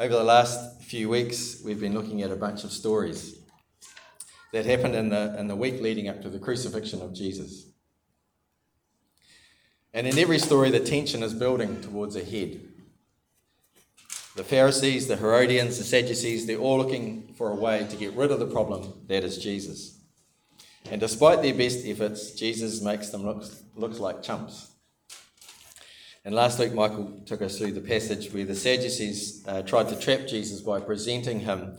over the last few weeks, we've been looking at a bunch of stories that happened in the, in the week leading up to the crucifixion of Jesus. And in every story, the tension is building towards a head. The Pharisees, the Herodians, the Sadducees, they're all looking for a way to get rid of the problem that is Jesus. And despite their best efforts, Jesus makes them look, look like chumps. And last week, Michael took us through the passage where the Sadducees uh, tried to trap Jesus by presenting him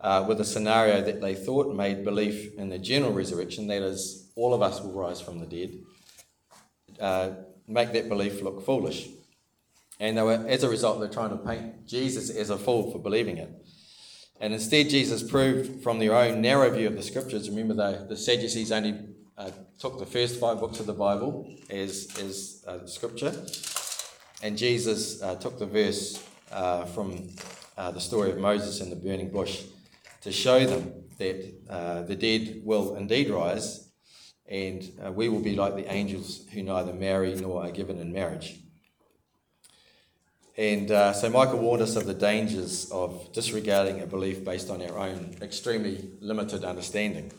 uh, with a scenario that they thought made belief in the general resurrection, that is, all of us will rise from the dead, uh, make that belief look foolish. And they were, as a result, they're trying to paint Jesus as a fool for believing it. And instead, Jesus proved from their own narrow view of the scriptures. Remember, the, the Sadducees only uh, took the first five books of the Bible as, as uh, scripture. And Jesus uh, took the verse uh, from uh, the story of Moses and the burning bush to show them that uh, the dead will indeed rise, and we will be like the angels who neither marry nor are given in marriage. And uh, so Michael warned us of the dangers of disregarding a belief based on our own extremely limited understanding.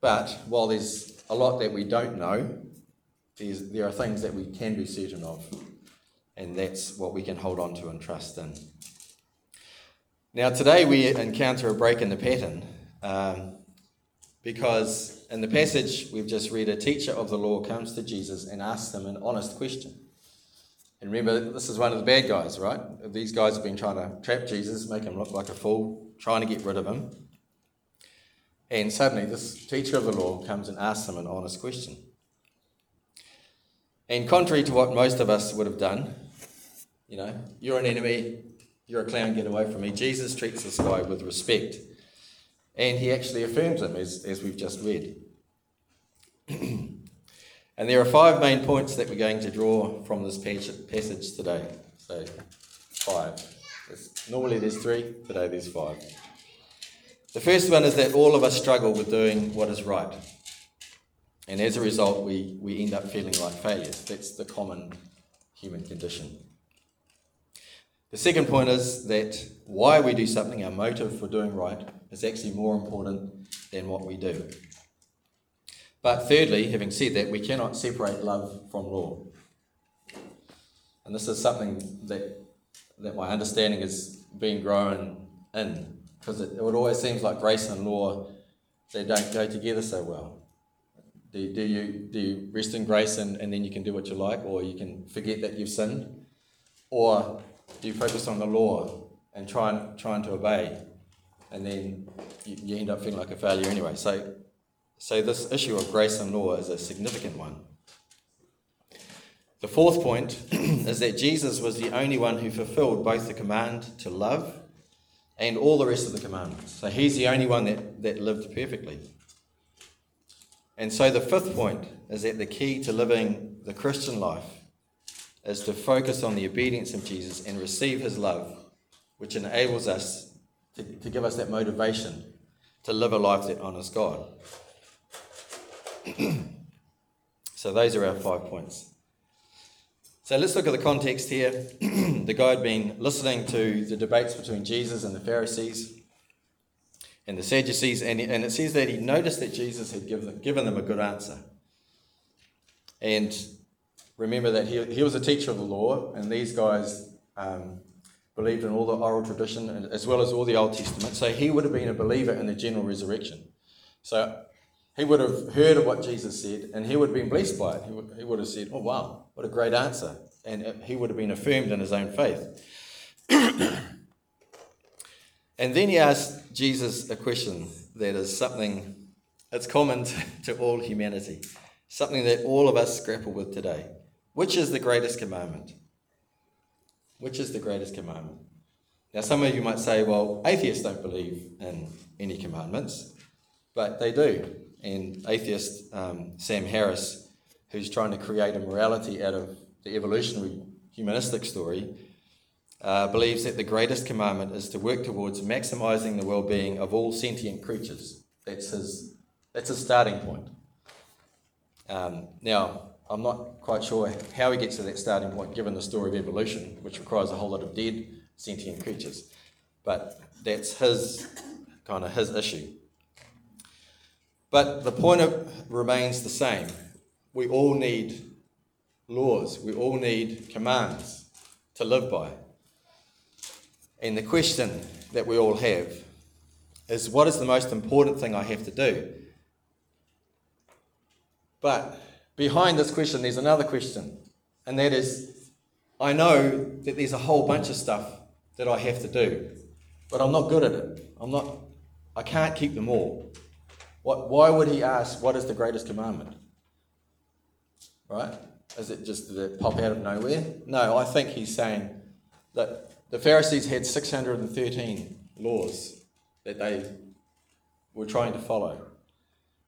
But while there's a lot that we don't know, there are things that we can be certain of, and that's what we can hold on to and trust in. Now, today we encounter a break in the pattern um, because in the passage we've just read, a teacher of the law comes to Jesus and asks him an honest question. And remember, this is one of the bad guys, right? These guys have been trying to trap Jesus, make him look like a fool, trying to get rid of him. And suddenly, this teacher of the law comes and asks him an honest question. And contrary to what most of us would have done, you know, you're an enemy, you're a clown, get away from me. Jesus treats this guy with respect. And he actually affirms him, as, as we've just read. and there are five main points that we're going to draw from this passage today. So, five. There's, normally there's three, today there's five. The first one is that all of us struggle with doing what is right. And as a result, we, we end up feeling like failures. That's the common human condition. The second point is that why we do something, our motive for doing right, is actually more important than what we do. But thirdly, having said that, we cannot separate love from law. And this is something that, that my understanding is being grown in, because it, it always seems like grace and law, they don't go together so well. Do, do, you, do you rest in grace and, and then you can do what you like, or you can forget that you've sinned? Or do you focus on the law and try and, trying to obey, and then you, you end up feeling like a failure anyway? So so, this issue of grace and law is a significant one. The fourth point is that Jesus was the only one who fulfilled both the command to love and all the rest of the commandments. So, he's the only one that, that lived perfectly. And so, the fifth point is that the key to living the Christian life is to focus on the obedience of Jesus and receive his love, which enables us to, to give us that motivation to live a life that honours God. so those are our five points. So let's look at the context here. the guy had been listening to the debates between Jesus and the Pharisees and the Sadducees, and, and it says that he noticed that Jesus had given, given them a good answer. And remember that he, he was a teacher of the law, and these guys um, believed in all the oral tradition as well as all the Old Testament. So he would have been a believer in the general resurrection. So he would have heard of what Jesus said and he would have been blessed by it. He would, he would have said, Oh, wow, what a great answer. And he would have been affirmed in his own faith. and then he asked Jesus a question that is something that's common to, to all humanity, something that all of us grapple with today. Which is the greatest commandment? Which is the greatest commandment? Now, some of you might say, well, atheists don't believe in any commandments, but they do and atheist um, Sam Harris, who's trying to create a morality out of the evolutionary humanistic story, uh, believes that the greatest commandment is to work towards maximizing the well being of all sentient creatures. That's his, that's his starting point. Um, now, I'm not quite sure how he gets to that starting point given the story of evolution, which requires a whole lot of dead sentient creatures. But that's his kind of his issue. But the point of, remains the same. We all need laws, we all need commands to live by. And the question that we all have is what is the most important thing I have to do? But behind this question, there's another question, and that is I know that there's a whole bunch of stuff that I have to do, but I'm not good at it. I'm not, I can't keep them all. What, why would he ask, What is the greatest commandment? Right? Is it just it pop out of nowhere? No, I think he's saying that the Pharisees had 613 laws that they were trying to follow.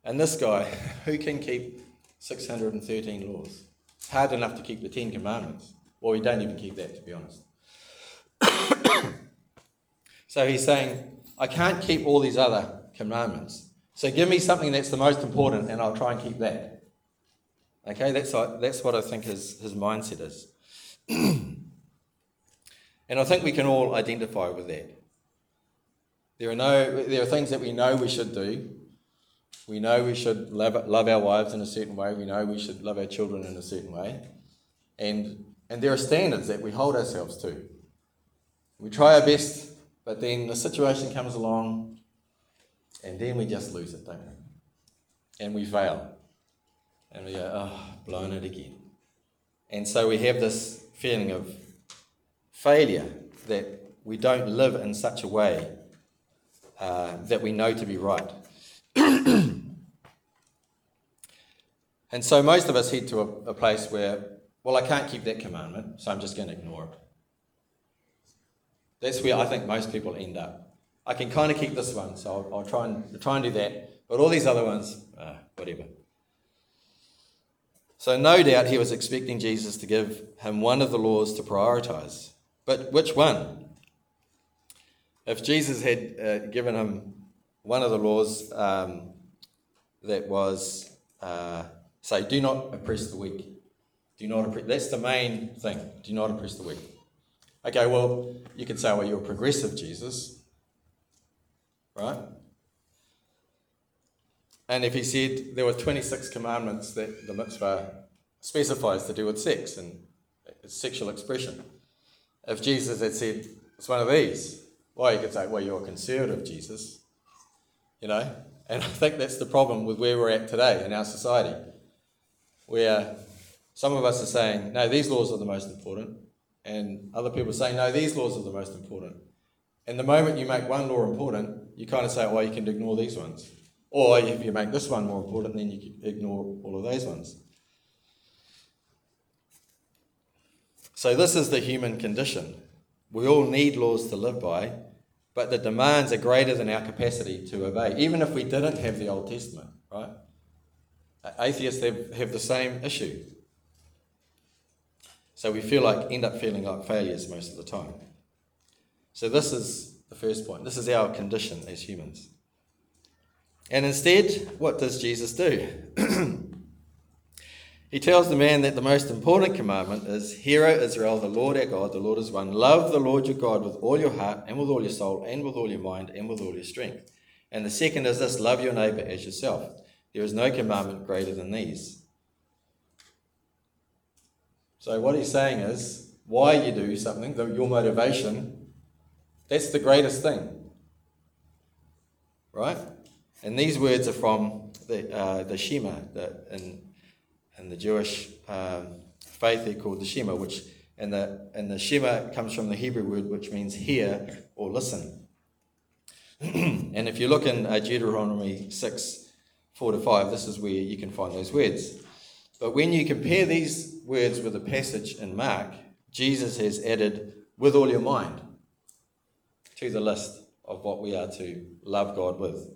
And this guy, who can keep 613 laws? Hard enough to keep the Ten Commandments. Well, we don't even keep that, to be honest. so he's saying, I can't keep all these other commandments. So give me something that's the most important, and I'll try and keep that. Okay, that's, that's what I think his, his mindset is. and I think we can all identify with that. There are, no, there are things that we know we should do. We know we should love, love our wives in a certain way. We know we should love our children in a certain way. And, and there are standards that we hold ourselves to. We try our best, but then the situation comes along, and then we just lose it, don't we? And we fail. And we go, oh, blown it again. And so we have this feeling of failure that we don't live in such a way uh, that we know to be right. and so most of us head to a, a place where, well, I can't keep that commandment, so I'm just going to ignore it. That's where I think most people end up. I can kind of keep this one, so I'll, I'll try and try and do that. But all these other ones, uh, whatever. So no doubt he was expecting Jesus to give him one of the laws to prioritize. But which one? If Jesus had uh, given him one of the laws um, that was, uh, say, do not oppress the weak. Do not oppress. That's the main thing. Do not oppress the weak. Okay, well, you could say, well, you're progressive Jesus, right? And if he said there were 26 commandments that the mitzvah specifies to do with sex and sexual expression, if Jesus had said it's one of these, well, you could say, well, you're a conservative, Jesus. You know? And I think that's the problem with where we're at today in our society, where some of us are saying, no, these laws are the most important, and other people are saying, no, these laws are the most important. And the moment you make one law important, you kind of say, well, you can ignore these ones. Or if you make this one more important, then you can ignore all of those ones. So, this is the human condition. We all need laws to live by, but the demands are greater than our capacity to obey, even if we didn't have the Old Testament, right? Atheists have, have the same issue. So we feel like, end up feeling like failures most of the time. So this is the first point. This is our condition as humans. And instead, what does Jesus do? He tells the man that the most important commandment is Hear, O Israel, the Lord our God, the Lord is one. Love the Lord your God with all your heart, and with all your soul, and with all your mind, and with all your strength. And the second is this love your neighbor as yourself. There is no commandment greater than these. So, what he's saying is, why you do something, your motivation, that's the greatest thing. Right? And these words are from the, uh, the Shema the, in in the Jewish um, faith, they're called the Shema, which and the and the Shema comes from the Hebrew word which means hear or listen. and if you look in uh, Deuteronomy six, four to five, this is where you can find those words. But when you compare these words with the passage in Mark, Jesus has added with all your mind to the list of what we are to love God with.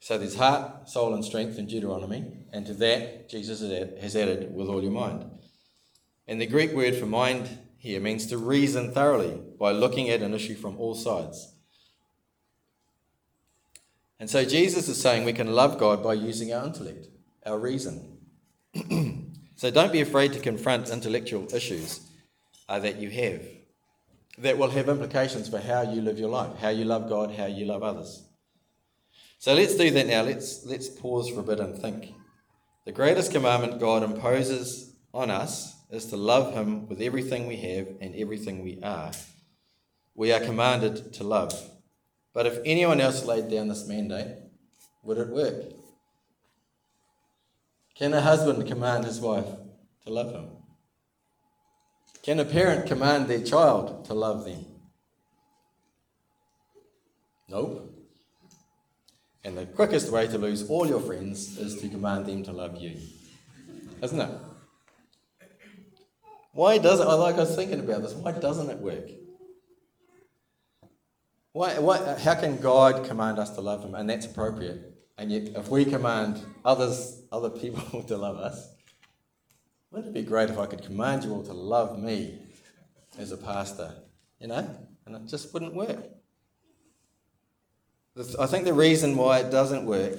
So there's heart, soul, and strength in Deuteronomy, and to that Jesus has added with all your mind. And the Greek word for mind here means to reason thoroughly by looking at an issue from all sides. And so Jesus is saying we can love God by using our intellect, our reason. so don't be afraid to confront intellectual issues uh, that you have that will have implications for how you live your life, how you love God, how you love others. So let's do that now. Let's, let's pause for a bit and think. The greatest commandment God imposes on us is to love Him with everything we have and everything we are. We are commanded to love. But if anyone else laid down this mandate, would it work? Can a husband command his wife to love him? Can a parent command their child to love them? Nope. And the quickest way to lose all your friends is to command them to love you. Isn't it? Why does it? I like I was thinking about this. Why doesn't it work? Why, why, how can God command us to love Him, and that's appropriate? And yet, if we command others, other people to love us, wouldn't it be great if I could command you all to love me as a pastor? You know, and it just wouldn't work. I think the reason why it doesn't work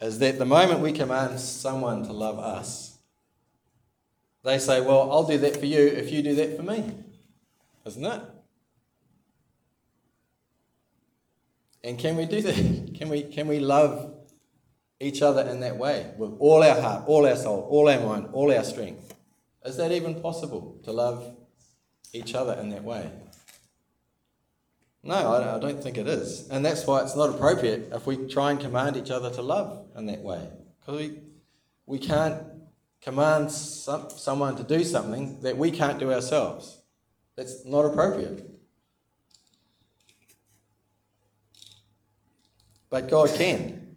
is that the moment we command someone to love us, they say, Well, I'll do that for you if you do that for me. Isn't it? And can we do that? Can we, can we love each other in that way with all our heart, all our soul, all our mind, all our strength? Is that even possible to love each other in that way? No, I don't think it is. And that's why it's not appropriate if we try and command each other to love in that way. Because we, we can't command some, someone to do something that we can't do ourselves. That's not appropriate. But God can.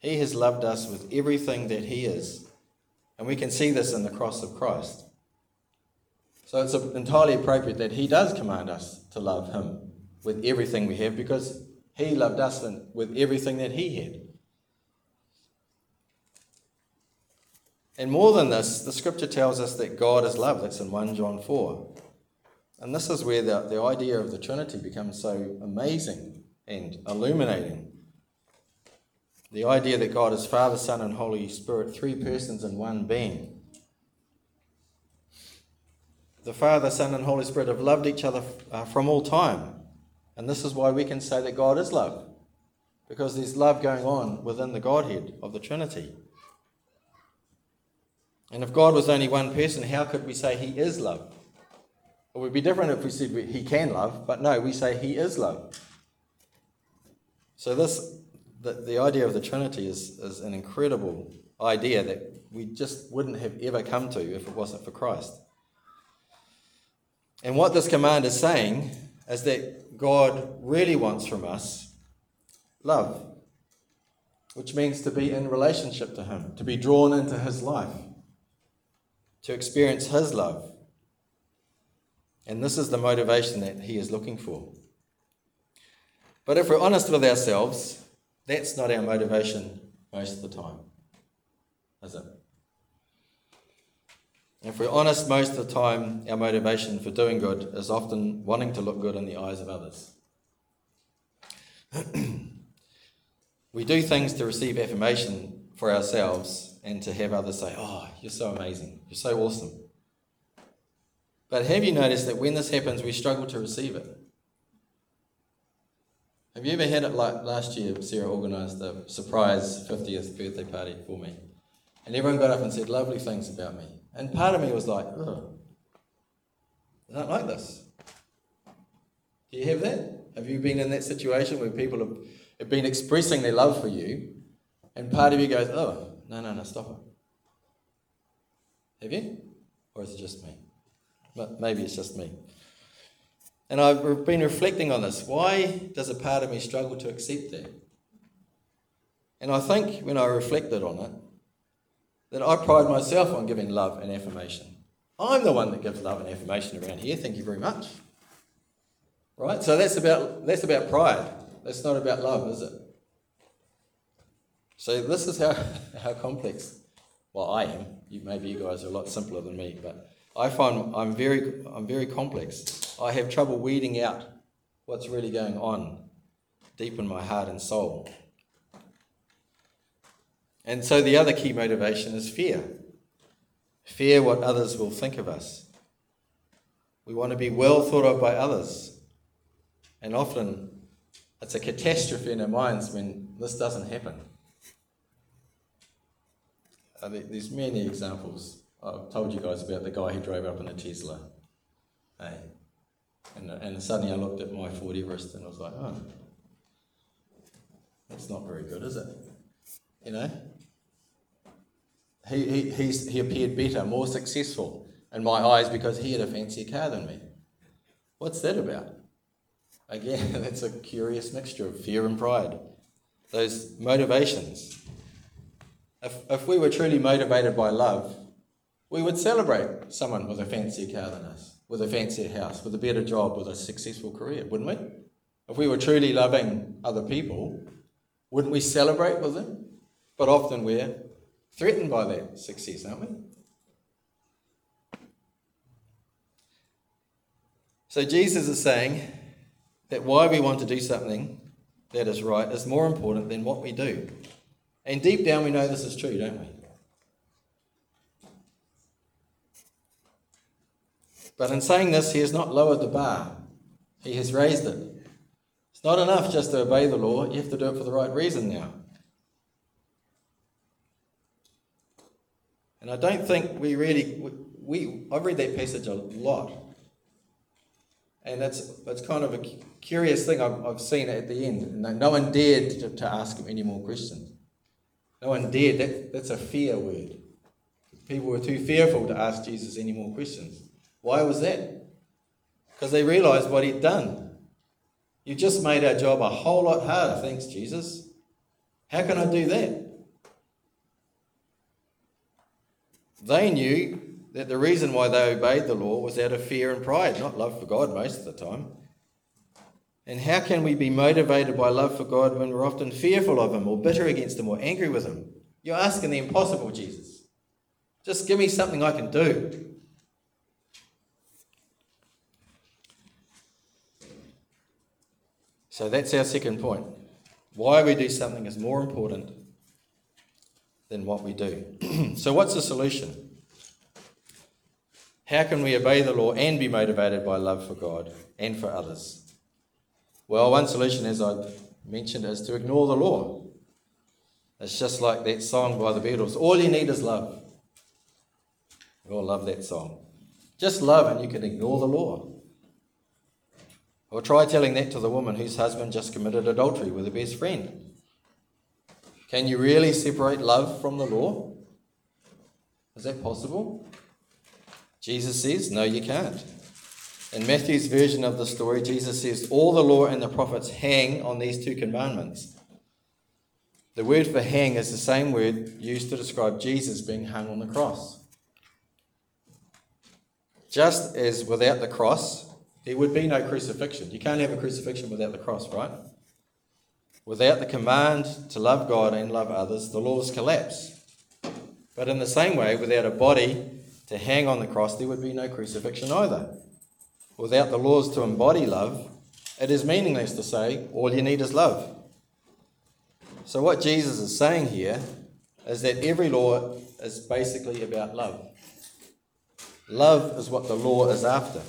He has loved us with everything that He is. And we can see this in the cross of Christ. So it's entirely appropriate that He does command us to love Him with everything we have because He loved us with everything that He had. And more than this, the scripture tells us that God is love. That's in 1 John 4. And this is where the, the idea of the Trinity becomes so amazing and illuminating. The idea that God is Father, Son, and Holy Spirit, three persons in one being. The Father, Son, and Holy Spirit have loved each other uh, from all time. And this is why we can say that God is love, because there's love going on within the Godhead of the Trinity. And if God was only one person, how could we say He is love? It would be different if we said He can love, but no, we say He is love. So, this, the, the idea of the Trinity is, is an incredible idea that we just wouldn't have ever come to if it wasn't for Christ. And what this command is saying is that God really wants from us love, which means to be in relationship to Him, to be drawn into His life, to experience His love. And this is the motivation that He is looking for. But if we're honest with ourselves, that's not our motivation most of the time, is it? If we're honest, most of the time, our motivation for doing good is often wanting to look good in the eyes of others. we do things to receive affirmation for ourselves and to have others say, Oh, you're so amazing, you're so awesome. But have you noticed that when this happens, we struggle to receive it? Have you ever had it like last year? Sarah organised a surprise 50th birthday party for me. And everyone got up and said lovely things about me. And part of me was like, oh, I don't like this. Do you have that? Have you been in that situation where people have, have been expressing their love for you, and part of you goes, oh, no, no, no, stop it. Have you? Or is it just me? But maybe it's just me. And I've been reflecting on this. Why does a part of me struggle to accept that? And I think when I reflected on it, that I pride myself on giving love and affirmation. I'm the one that gives love and affirmation around here. Thank you very much. Right? So that's about that's about pride. That's not about love, is it? So this is how, how complex well I am. You, maybe you guys are a lot simpler than me, but I find I'm very, I'm very complex. I have trouble weeding out what's really going on deep in my heart and soul. And so the other key motivation is fear fear what others will think of us. We want to be well thought of by others. And often it's a catastrophe in our minds when this doesn't happen. There's many examples. I've told you guys about the guy who drove up in a Tesla. Hey. And, and suddenly I looked at my Ford Everest and I was like, oh, that's not very good, is it? You know? He, he, he appeared better, more successful in my eyes because he had a fancier car than me. What's that about? Again, that's a curious mixture of fear and pride. Those motivations. If, if we were truly motivated by love, we would celebrate someone with a fancier car than us, with a fancier house, with a better job, with a successful career, wouldn't we? If we were truly loving other people, wouldn't we celebrate with them? But often we're threatened by that success, aren't we? So Jesus is saying that why we want to do something that is right is more important than what we do. And deep down we know this is true, don't we? But in saying this, he has not lowered the bar, he has raised it. It's not enough just to obey the law, you have to do it for the right reason now. And I don't think we really, we, we I've read that passage a lot. And that's, that's kind of a curious thing I've, I've seen at the end. No, no one dared to, to, ask him any more questions. No one dared. That, that's a fear word. People were too fearful to ask Jesus any more questions. Why was that? Because they realized what he'd done. You just made our job a whole lot harder. Thanks, Jesus. How can I do that? They knew that the reason why they obeyed the law was out of fear and pride, not love for God most of the time. And how can we be motivated by love for God when we're often fearful of Him or bitter against Him or angry with Him? You're asking the impossible, Jesus. Just give me something I can do. So that's our second point. Why we do something is more important than what we do. so, what's the solution? How can we obey the law and be motivated by love for God and for others? Well, one solution, as I mentioned, is to ignore the law. It's just like that song by the Beatles All you need is love. We all love that song. Just love and you can ignore the law. Or try telling that to the woman whose husband just committed adultery with her best friend. Can you really separate love from the law? Is that possible? Jesus says, No, you can't. In Matthew's version of the story, Jesus says, All the law and the prophets hang on these two commandments. The word for hang is the same word used to describe Jesus being hung on the cross. Just as without the cross, there would be no crucifixion. You can't have a crucifixion without the cross, right? Without the command to love God and love others, the laws collapse. But in the same way, without a body to hang on the cross, there would be no crucifixion either. Without the laws to embody love, it is meaningless to say all you need is love. So, what Jesus is saying here is that every law is basically about love. Love is what the law is after.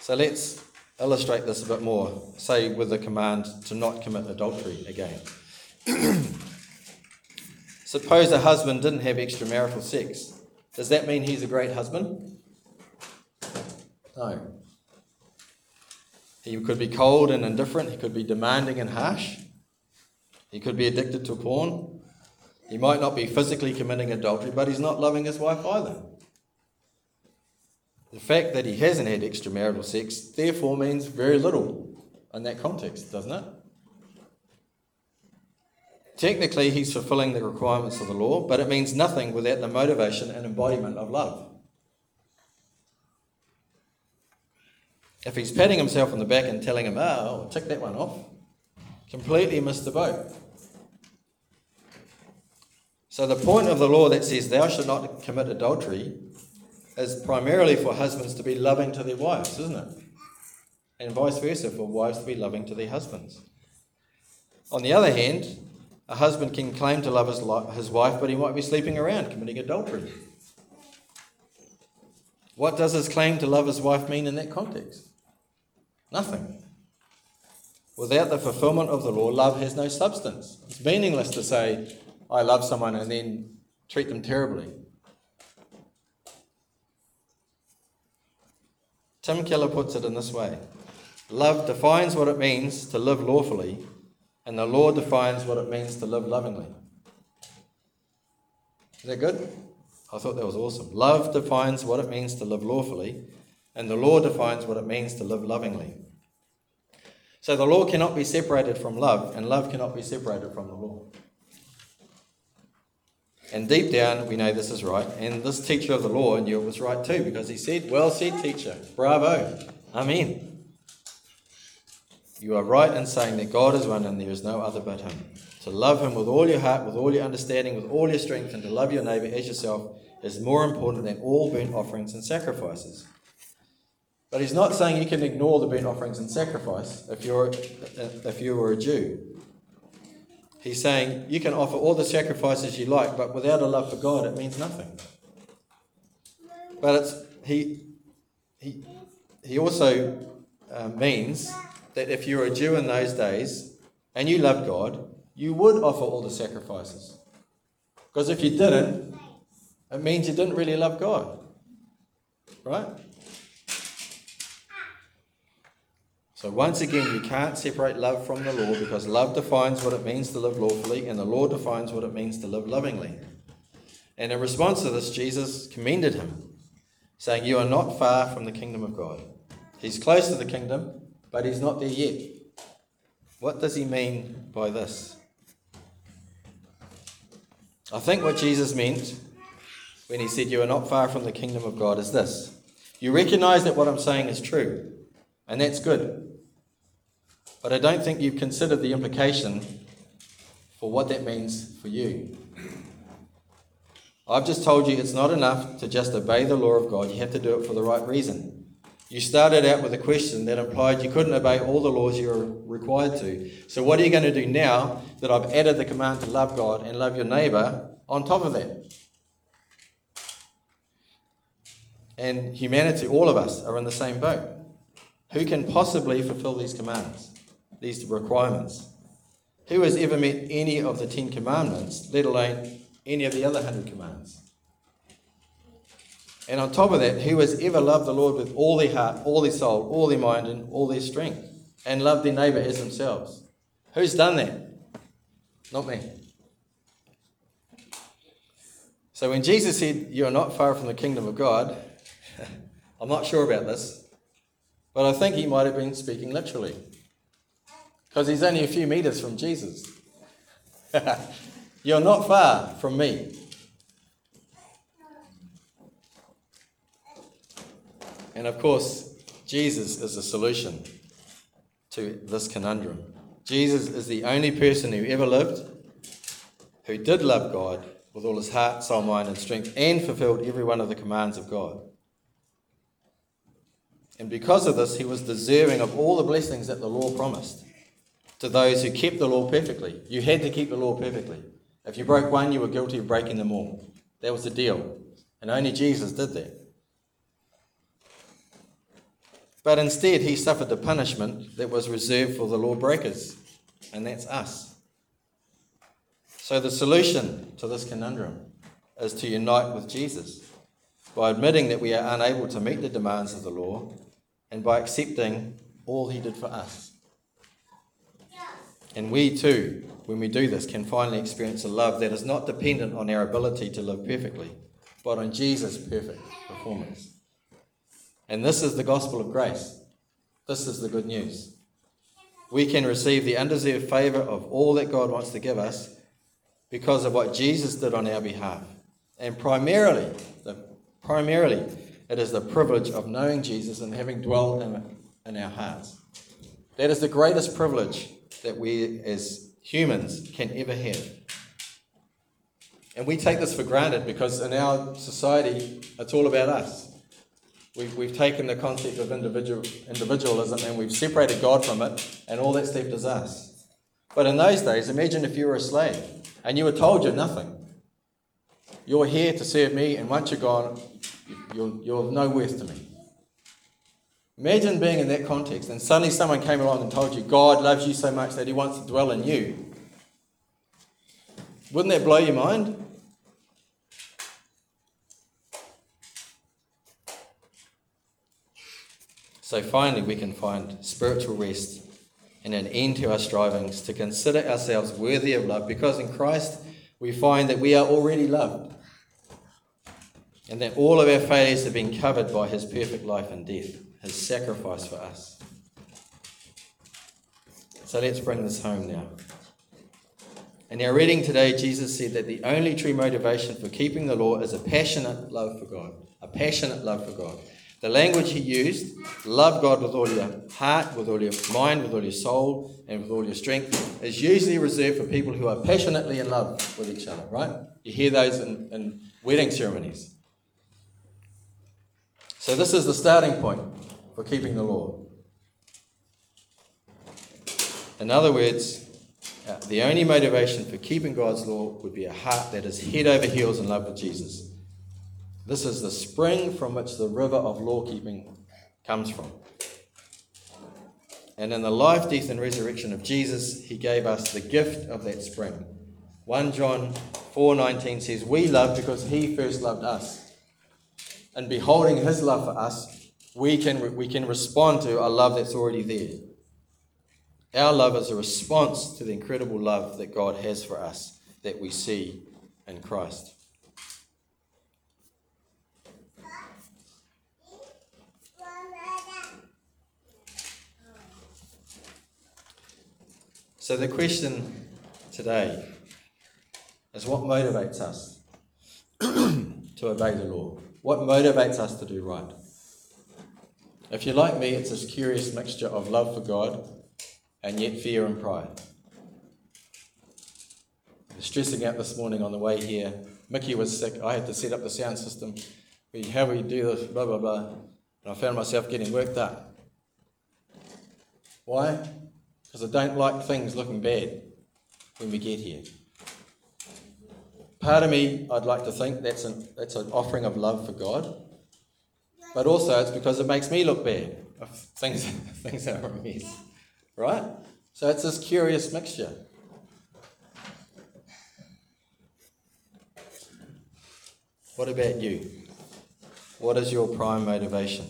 So, let's illustrate this a bit more, say with the command to not commit adultery again. Suppose a husband didn't have extramarital sex. Does that mean he's a great husband? No. He could be cold and indifferent, he could be demanding and harsh, he could be addicted to porn. He might not be physically committing adultery, but he's not loving his wife either. The fact that he hasn't had extramarital sex therefore means very little in that context, doesn't it? Technically, he's fulfilling the requirements of the law, but it means nothing without the motivation and embodiment of love. If he's patting himself on the back and telling him, oh, I'll tick that one off, completely missed the boat. So, the point of the law that says, thou shalt not commit adultery, is primarily for husbands to be loving to their wives, isn't it? And vice versa, for wives to be loving to their husbands. On the other hand, A husband can claim to love his, his wife, but he might be sleeping around, committing adultery. What does his claim to love his wife mean in that context? Nothing. Without the fulfillment of the law, love has no substance. It's meaningless to say, I love someone and then treat them terribly. Tim Keller puts it in this way Love defines what it means to live lawfully, and the law defines what it means to live lovingly. Is that good? I thought that was awesome. Love defines what it means to live lawfully, and the law defines what it means to live lovingly. So the law cannot be separated from love, and love cannot be separated from the law. And deep down, we know this is right. And this teacher of the law knew it was right too, because he said, Well said, teacher. Bravo. Amen. You are right in saying that God is one and there is no other but Him. To love Him with all your heart, with all your understanding, with all your strength, and to love your neighbour as yourself is more important than all burnt offerings and sacrifices. But he's not saying you can ignore the burnt offerings and sacrifice if you're, if you were a Jew. He's saying you can offer all the sacrifices you like, but without a love for God, it means nothing. But it's, he, he, he also uh, means that if you're a Jew in those days and you love God, you would offer all the sacrifices. Because if you didn't, it means you didn't really love God. Right? So, once again, you can't separate love from the law because love defines what it means to live lawfully, and the law defines what it means to live lovingly. And in response to this, Jesus commended him, saying, You are not far from the kingdom of God. He's close to the kingdom, but he's not there yet. What does he mean by this? I think what Jesus meant when he said, You are not far from the kingdom of God is this. You recognize that what I'm saying is true, and that's good. But I don't think you've considered the implication for what that means for you. I've just told you it's not enough to just obey the law of God, you have to do it for the right reason. You started out with a question that implied you couldn't obey all the laws you were required to. So, what are you going to do now that I've added the command to love God and love your neighbour on top of that? And humanity, all of us, are in the same boat. Who can possibly fulfill these commands? These requirements. Who has ever met any of the Ten Commandments, let alone any of the other hundred commands? And on top of that, who has ever loved the Lord with all their heart, all their soul, all their mind, and all their strength, and loved their neighbour as themselves? Who's done that? Not me. So when Jesus said, You are not far from the kingdom of God, I'm not sure about this, but I think he might have been speaking literally because he's only a few meters from Jesus. You're not far from me. And of course, Jesus is the solution to this conundrum. Jesus is the only person who ever lived who did love God with all his heart, soul, mind, and strength and fulfilled every one of the commands of God. And because of this, he was deserving of all the blessings that the law promised to those who kept the law perfectly. You had to keep the law perfectly. If you broke one, you were guilty of breaking them all. That was the deal. And only Jesus did that. But instead, he suffered the punishment that was reserved for the lawbreakers, and that's us. So, the solution to this conundrum is to unite with Jesus by admitting that we are unable to meet the demands of the law and by accepting all he did for us. And we too, when we do this, can finally experience a love that is not dependent on our ability to live perfectly, but on Jesus' perfect performance. And this is the gospel of grace. This is the good news. We can receive the undeserved favour of all that God wants to give us because of what Jesus did on our behalf. And primarily, the, primarily, it is the privilege of knowing Jesus and having dwelt in, in our hearts. That is the greatest privilege that we as humans can ever have. And we take this for granted because in our society, it's all about us. We've, we've taken the concept of individual, individualism and we've separated God from it, and all that's left is us. But in those days, imagine if you were a slave and you were told you're nothing. You're here to serve me, and once you're gone, you're, you're of no worth to me. Imagine being in that context, and suddenly someone came along and told you God loves you so much that he wants to dwell in you. Wouldn't that blow your mind? So finally, we can find spiritual rest and an end to our strivings to consider ourselves worthy of love because in Christ we find that we are already loved and that all of our failures have been covered by his perfect life and death, sacrifice for us. So let's bring this home now. In our reading today, Jesus said that the only true motivation for keeping the law is a passionate love for God. A passionate love for God. The language he used, love God with all your heart, with all your mind, with all your soul, and with all your strength, is usually reserved for people who are passionately in love with each other, right? You hear those in, in wedding ceremonies. So, this is the starting point for keeping the law. In other words, uh, the only motivation for keeping God's law would be a heart that is head over heels in love with Jesus. This is the spring from which the river of law keeping comes from. And in the life, death, and resurrection of Jesus, he gave us the gift of that spring. 1 John 4:19 says, "We love because he first loved us." And beholding his love for us, we can, we can respond to a love that's already there. Our love is a response to the incredible love that God has for us that we see in Christ. So, the question today is what motivates us to obey the law? What motivates us to do right? If you're like me, it's this curious mixture of love for God and yet fear and pride. Stressing out this morning on the way here. Mickey was sick. I had to set up the sound system. We, How we do this, blah, blah, blah. And I found myself getting worked up. Why? because I don't like things looking bad when we get here. Part of me, I'd like to think that's an, that's an offering of love for God, but also it's because it makes me look bad if things, things are a mess, right? So it's this curious mixture. What about you? What is your prime motivation?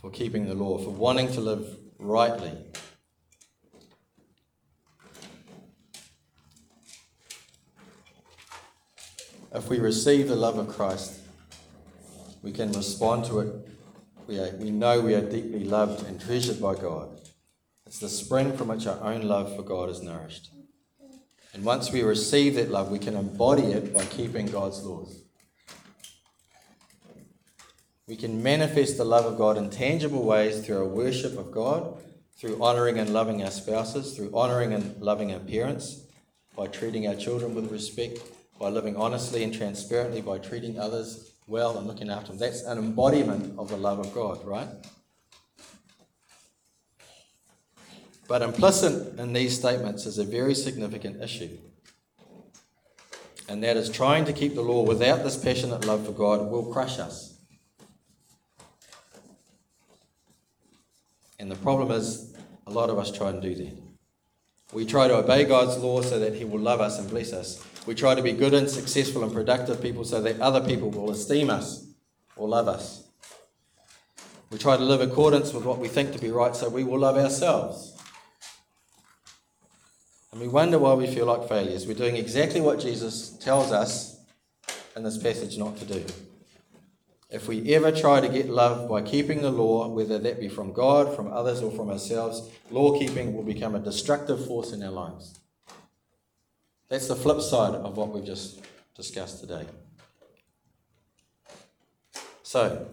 for keeping the law, for wanting to live rightly. If we receive the love of Christ, we can respond to it. We, are, we know we are deeply loved and treasured by God. It's the spring from which our own love for God is nourished. And once we receive that love, we can embody it by keeping God's laws. We can manifest the love of God in tangible ways through our worship of God, through honouring and loving our spouses, through honouring and loving our parents, by treating our children with respect, by living honestly and transparently, by treating others well and looking after them. That's an embodiment of the love of God, right? But implicit in these statements is a very significant issue. And that is trying to keep the law without this passionate love for God will crush us. And the problem is, a lot of us try and do that. We try to obey God's law so that He will love us and bless us. We try to be good and successful and productive people so that other people will esteem us or love us. We try to live in accordance with what we think to be right so we will love ourselves. And we wonder why we feel like failures. We're doing exactly what Jesus tells us in this passage not to do. If we ever try to get love by keeping the law, whether that be from God, from others, or from ourselves, law keeping will become a destructive force in our lives. That's the flip side of what we've just discussed today. So,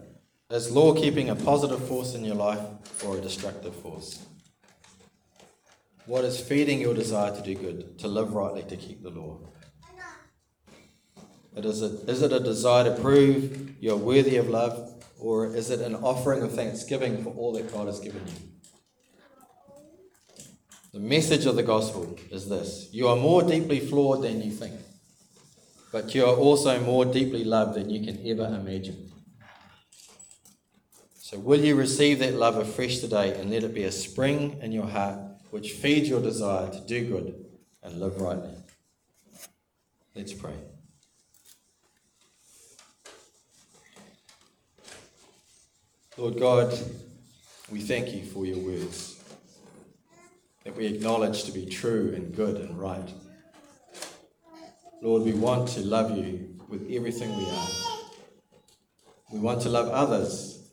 is law keeping a positive force in your life or a destructive force? What is feeding your desire to do good, to live rightly, to keep the law? It is, it, is it a desire to prove you're worthy of love, or is it an offering of thanksgiving for all that God has given you? The message of the gospel is this you are more deeply flawed than you think, but you are also more deeply loved than you can ever imagine. So, will you receive that love afresh today and let it be a spring in your heart which feeds your desire to do good and live rightly? Let's pray. Lord God, we thank you for your words that we acknowledge to be true and good and right. Lord, we want to love you with everything we are. We want to love others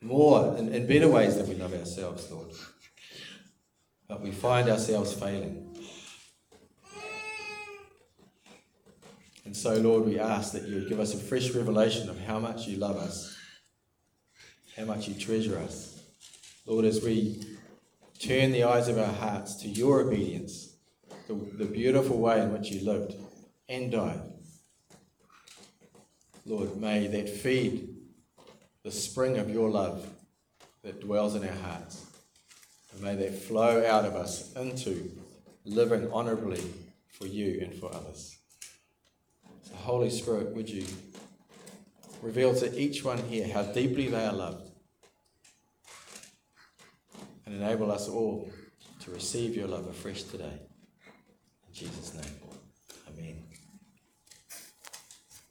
more in, in better ways than we love ourselves, Lord. But we find ourselves failing. And so, Lord, we ask that you give us a fresh revelation of how much you love us, how much you treasure us. Lord, as we turn the eyes of our hearts to your obedience, the, the beautiful way in which you lived and died. Lord, may that feed the spring of your love that dwells in our hearts. And may that flow out of us into living honourably for you and for others. So, Holy Spirit, would you reveal to each one here how deeply they are loved and enable us all to receive your love afresh today. In Jesus' name.